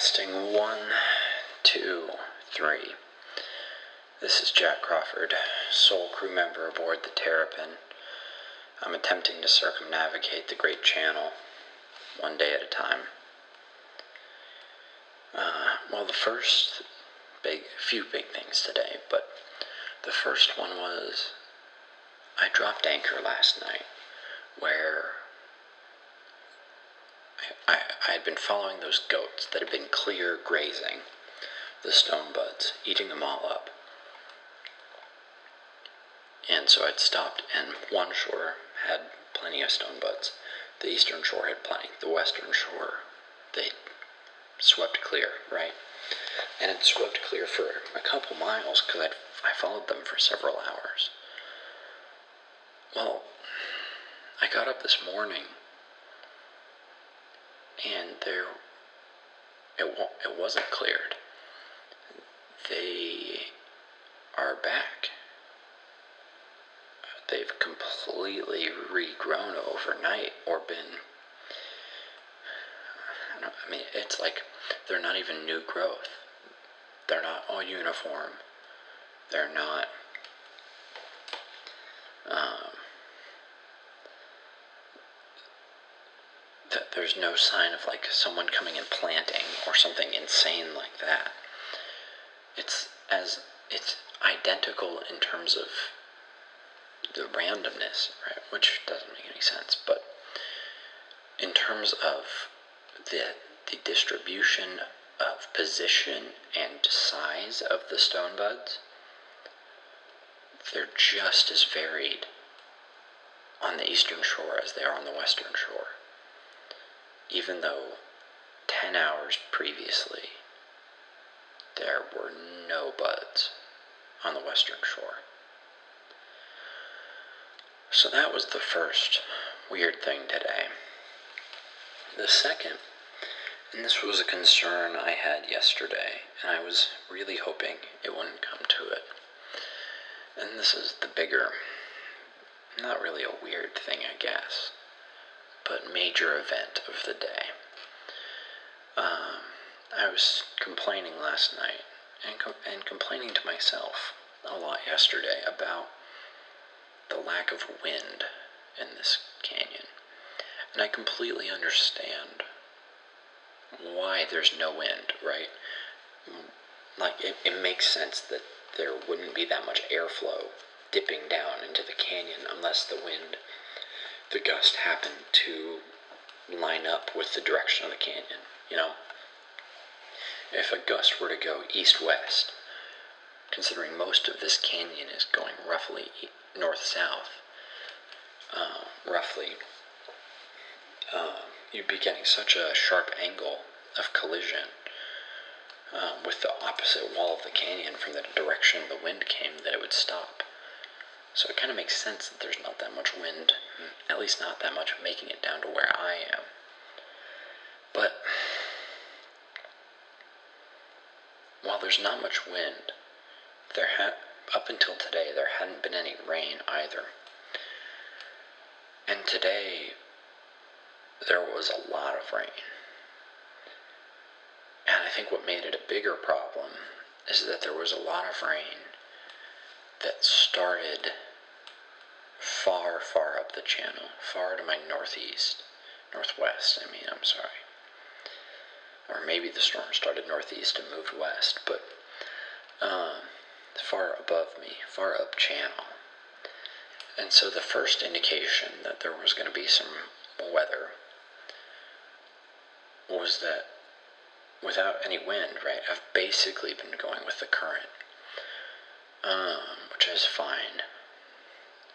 Testing, one, two, three. This is Jack Crawford, sole crew member aboard the Terrapin. I'm attempting to circumnavigate the Great Channel, one day at a time. Uh, well, the first big, few big things today, but the first one was I dropped anchor last night, where I, I had been following those goats that had been clear grazing the stone buds, eating them all up. And so I'd stopped, and one shore had plenty of stone buds. The eastern shore had plenty. The western shore, they swept clear, right? And it swept clear for a couple miles because I followed them for several hours. Well, I got up this morning and there it it wasn't cleared. They are back. They've completely regrown overnight or been. I, I mean, it's like they're not even new growth. They're not all uniform. They're not. Um, that there's no sign of like someone coming and planting or something insane like that. It's as it's identical in terms of the randomness, right? Which doesn't make any sense, but in terms of the the distribution of position and size of the stone buds, they're just as varied on the eastern shore as they are on the western shore even though 10 hours previously there were no buds on the western shore. So that was the first weird thing today. The second, and this was a concern I had yesterday, and I was really hoping it wouldn't come to it. And this is the bigger, not really a weird thing, I guess but major event of the day. Um, I was complaining last night and, com- and complaining to myself a lot yesterday about the lack of wind in this canyon. And I completely understand why there's no wind, right? Like, it, it makes sense that there wouldn't be that much airflow dipping down into the canyon unless the wind the gust happened to line up with the direction of the canyon, you know? If a gust were to go east west, considering most of this canyon is going roughly north south, uh, roughly, uh, you'd be getting such a sharp angle of collision uh, with the opposite wall of the canyon from the direction the wind came that it would stop. So it kind of makes sense that there's not that much wind, at least not that much making it down to where I am. But while there's not much wind, there had up until today there hadn't been any rain either. And today there was a lot of rain. And I think what made it a bigger problem is that there was a lot of rain that started far, far up the channel, far to my northeast, northwest, I mean, I'm sorry. Or maybe the storm started northeast and moved west, but um, far above me, far up channel. And so the first indication that there was going to be some weather was that without any wind, right, I've basically been going with the um, which is fine.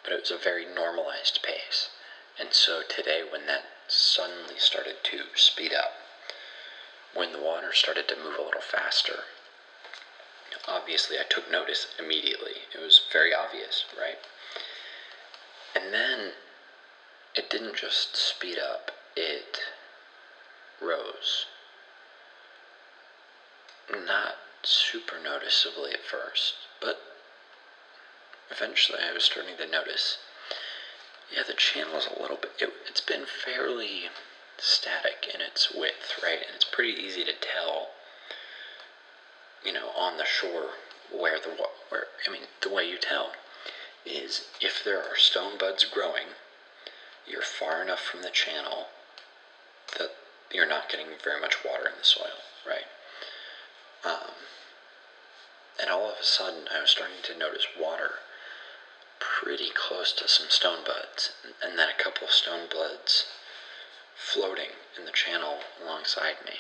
But it was a very normalized pace. And so today, when that suddenly started to speed up, when the water started to move a little faster, obviously I took notice immediately. It was very obvious, right? And then it didn't just speed up, it rose. Not super noticeably at first, but eventually I was starting to notice, yeah, the channel is a little bit, it, it's been fairly static in its width, right? And it's pretty easy to tell, you know, on the shore where the where I mean the way you tell is if there are stone buds growing, you're far enough from the channel that you're not getting very much water in the soil, right? Um, and all of a sudden, I was starting to notice water pretty close to some stone buds, and then a couple of stone buds floating in the channel alongside me,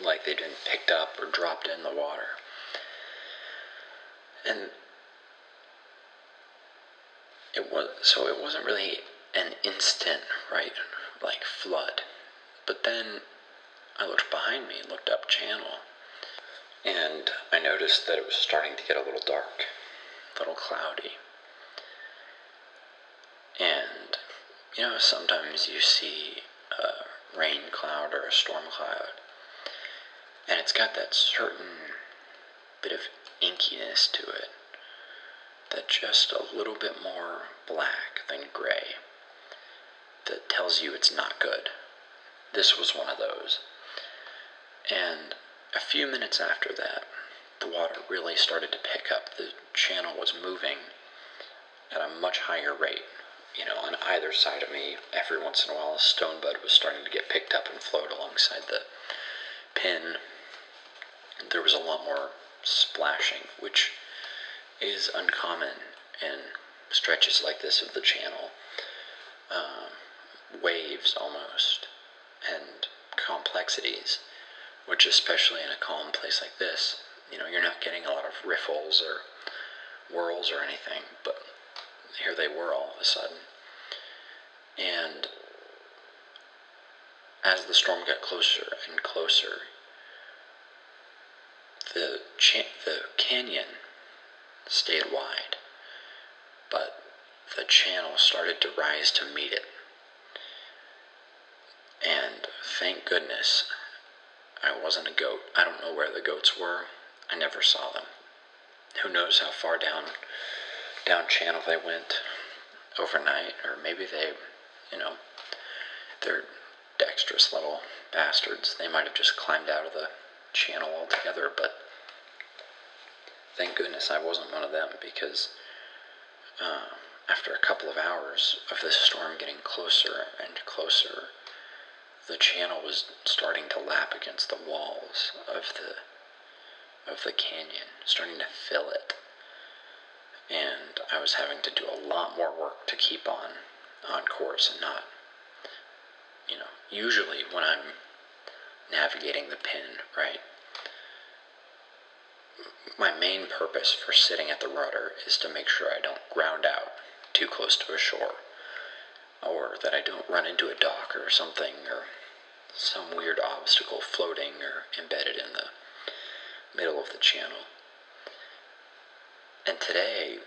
like they'd been picked up or dropped in the water. And it was so it wasn't really an instant, right, like flood. But then I looked behind me and looked up channel, and I noticed that it was starting to get a little dark, a little cloudy. And, you know, sometimes you see a rain cloud or a storm cloud, and it's got that certain bit of inkiness to it that just a little bit more black than gray that tells you it's not good. This was one of those. And a few minutes after that, the water really started to pick up. The channel was moving at a much higher rate. You know, on either side of me, every once in a while, a stone bud was starting to get picked up and float alongside the pin. There was a lot more splashing, which is uncommon in stretches like this of the channel. Um, waves almost, and complexities which especially in a calm place like this, you know, you're not getting a lot of riffles or whirls or anything, but here they were all of a sudden. And as the storm got closer and closer, the cha- the canyon stayed wide, but the channel started to rise to meet it. And thank goodness I wasn't a goat. I don't know where the goats were. I never saw them. Who knows how far down down channel they went overnight, or maybe they, you know, they're dexterous little bastards. They might have just climbed out of the channel altogether, but thank goodness I wasn't one of them because uh, after a couple of hours of this storm getting closer and closer, the channel was starting to lap against the walls of the of the canyon, starting to fill it. And I was having to do a lot more work to keep on on course and not you know, usually when I'm navigating the pin, right? My main purpose for sitting at the rudder is to make sure I don't ground out too close to a shore or that I don't run into a dock or something, or some weird obstacle floating or embedded in the middle of the channel. And today,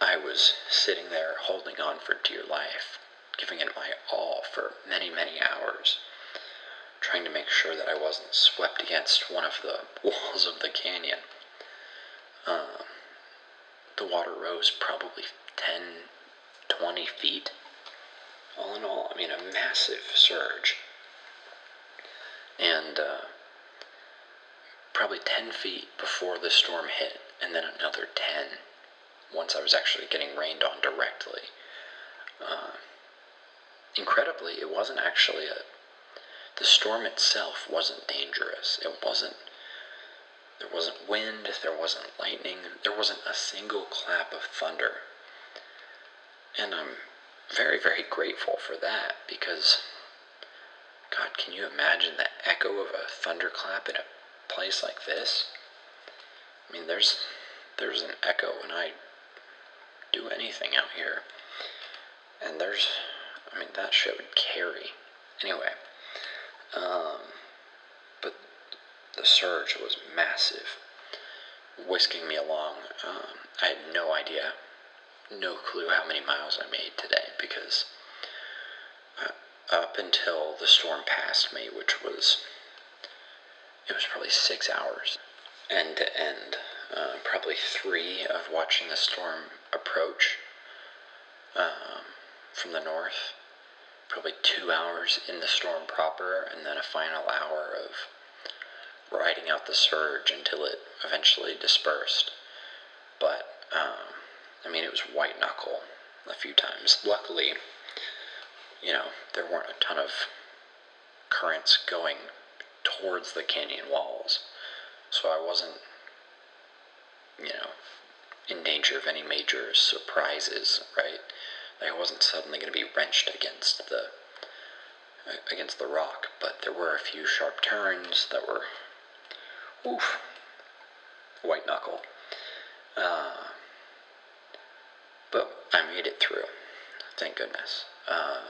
I was sitting there holding on for dear life, giving it my all for many, many hours, trying to make sure that I wasn't swept against one of the walls of the canyon. Um, the water rose probably 10, 20 feet. All in all, I mean, a massive surge. And uh, probably 10 feet before the storm hit, and then another 10 once I was actually getting rained on directly. Uh, incredibly, it wasn't actually a. The storm itself wasn't dangerous. It wasn't. There wasn't wind, there wasn't lightning, there wasn't a single clap of thunder. And I'm very, very grateful for that because, God, can you imagine the echo of a thunderclap in a place like this? I mean, there's there's an echo when I do anything out here, and there's, I mean, that shit would carry. Anyway, um, but the surge was massive, whisking me along. Um, I had no idea no clue how many miles I made today because uh, up until the storm passed me, which was it was probably six hours end to end, uh, probably three of watching the storm approach um, from the north, probably two hours in the storm proper, and then a final hour of riding out the surge until it eventually dispersed. But, um, I mean, it was white knuckle a few times. Luckily, you know, there weren't a ton of currents going towards the canyon walls, so I wasn't, you know, in danger of any major surprises, right? I wasn't suddenly going to be wrenched against the against the rock, but there were a few sharp turns that were, oof, white knuckle. Uh, but I made it through, thank goodness. Uh,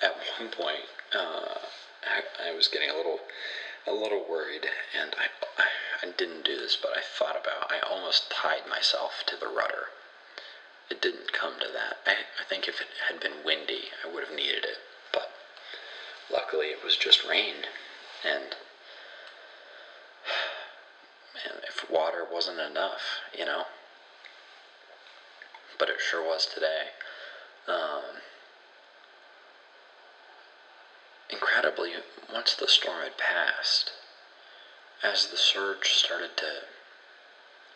at one point, uh, I, I was getting a little a little worried, and I, I, didn't do this, but I thought about. I almost tied myself to the rudder. It didn't come to that. I, I think if it had been windy, I would have needed it, but luckily it was just rain, and man, if water wasn't enough, you know. But it sure was today. Um, once the storm had passed, as the surge started to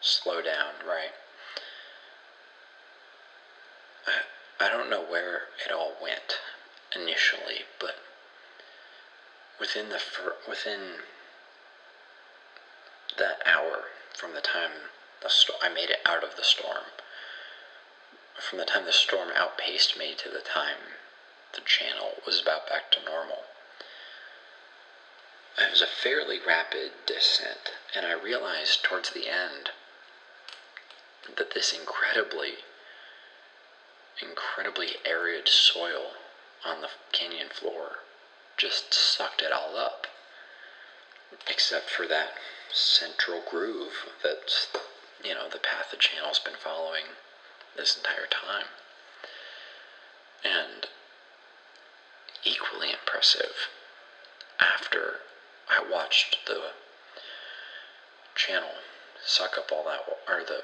slow down, right? I, I don't know where it all went initially, but within the within that hour from the time the I made it out of the storm, from the time the storm outpaced me to the time the channel was about back to normal. It was a fairly rapid descent, and I realized towards the end that this incredibly, incredibly arid soil on the canyon floor just sucked it all up, except for that central groove that's, you know, the path the channel's been following this entire time. And equally impressive after I watched the channel suck up all that, or the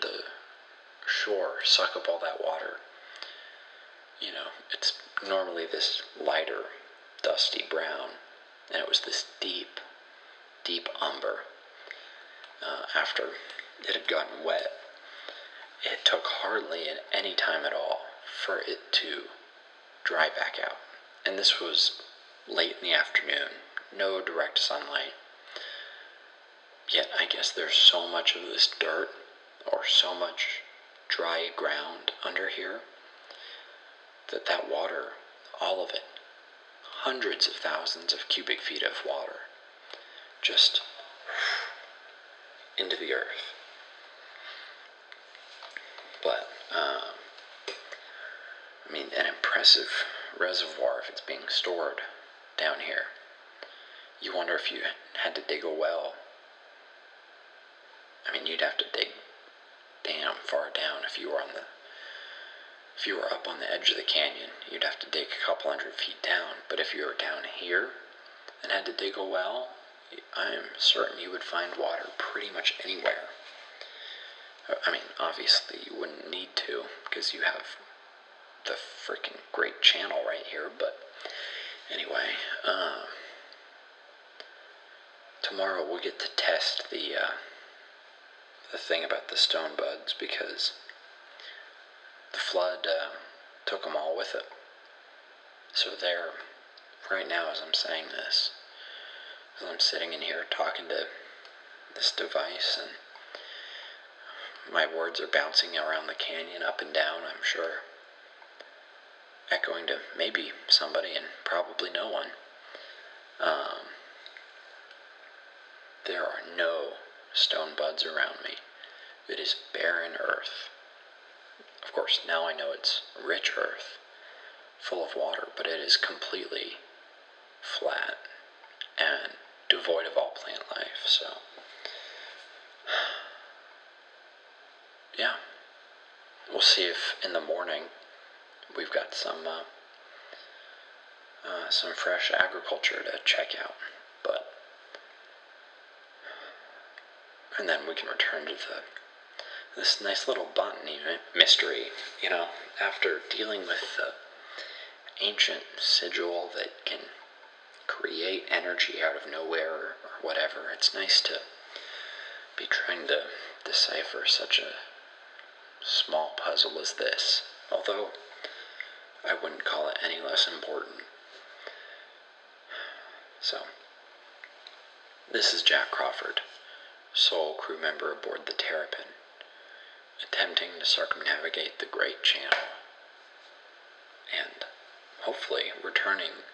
the shore suck up all that water. You know, it's normally this lighter, dusty brown, and it was this deep, deep umber. Uh, after it had gotten wet, it took hardly any time at all for it to dry back out. And this was late in the afternoon, no direct sunlight. Yet I guess there's so much of this dirt or so much dry ground under here that that water, all of it, hundreds of thousands of cubic feet of water, just into the earth. But, um, I mean, an impressive reservoir if it's being stored down here. You wonder if you had to dig a well. I mean, you'd have to dig damn far down if you were on the if you were up on the edge of the canyon, you'd have to dig a couple hundred feet down. But if you were down here and had to dig a well, I am certain you would find water pretty much anywhere. I mean, obviously, you wouldn't need to because you have the freaking great channel right here, but anyway, uh, tomorrow we'll get to test the uh, the thing about the stone buds because the flood uh, took them all with it. So there, right now, as I'm saying this, as I'm sitting in here talking to this device and my words are bouncing around the canyon up and down, I'm sure echoing to maybe somebody and probably no one. Um, there are no stone buds around me. It is barren earth. Of course, now I know it's rich earth, full of water, but it is completely flat and devoid of all plant life, so. Yeah. We'll see if in the morning we've got some uh, uh, some fresh agriculture to check out. But and then we can return to the this nice little botany mystery. You know, after dealing with the ancient sigil that can create energy out of nowhere or, whatever. It's nice to be trying to decipher such a small puzzle as this, although I wouldn't call it any less important. So, this is Jack Crawford, sole crew member aboard the Terrapin, attempting to circumnavigate the Great Channel, and hopefully returning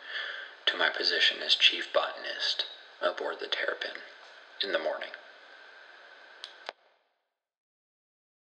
to my position as chief botanist aboard the Terrapin in the morning.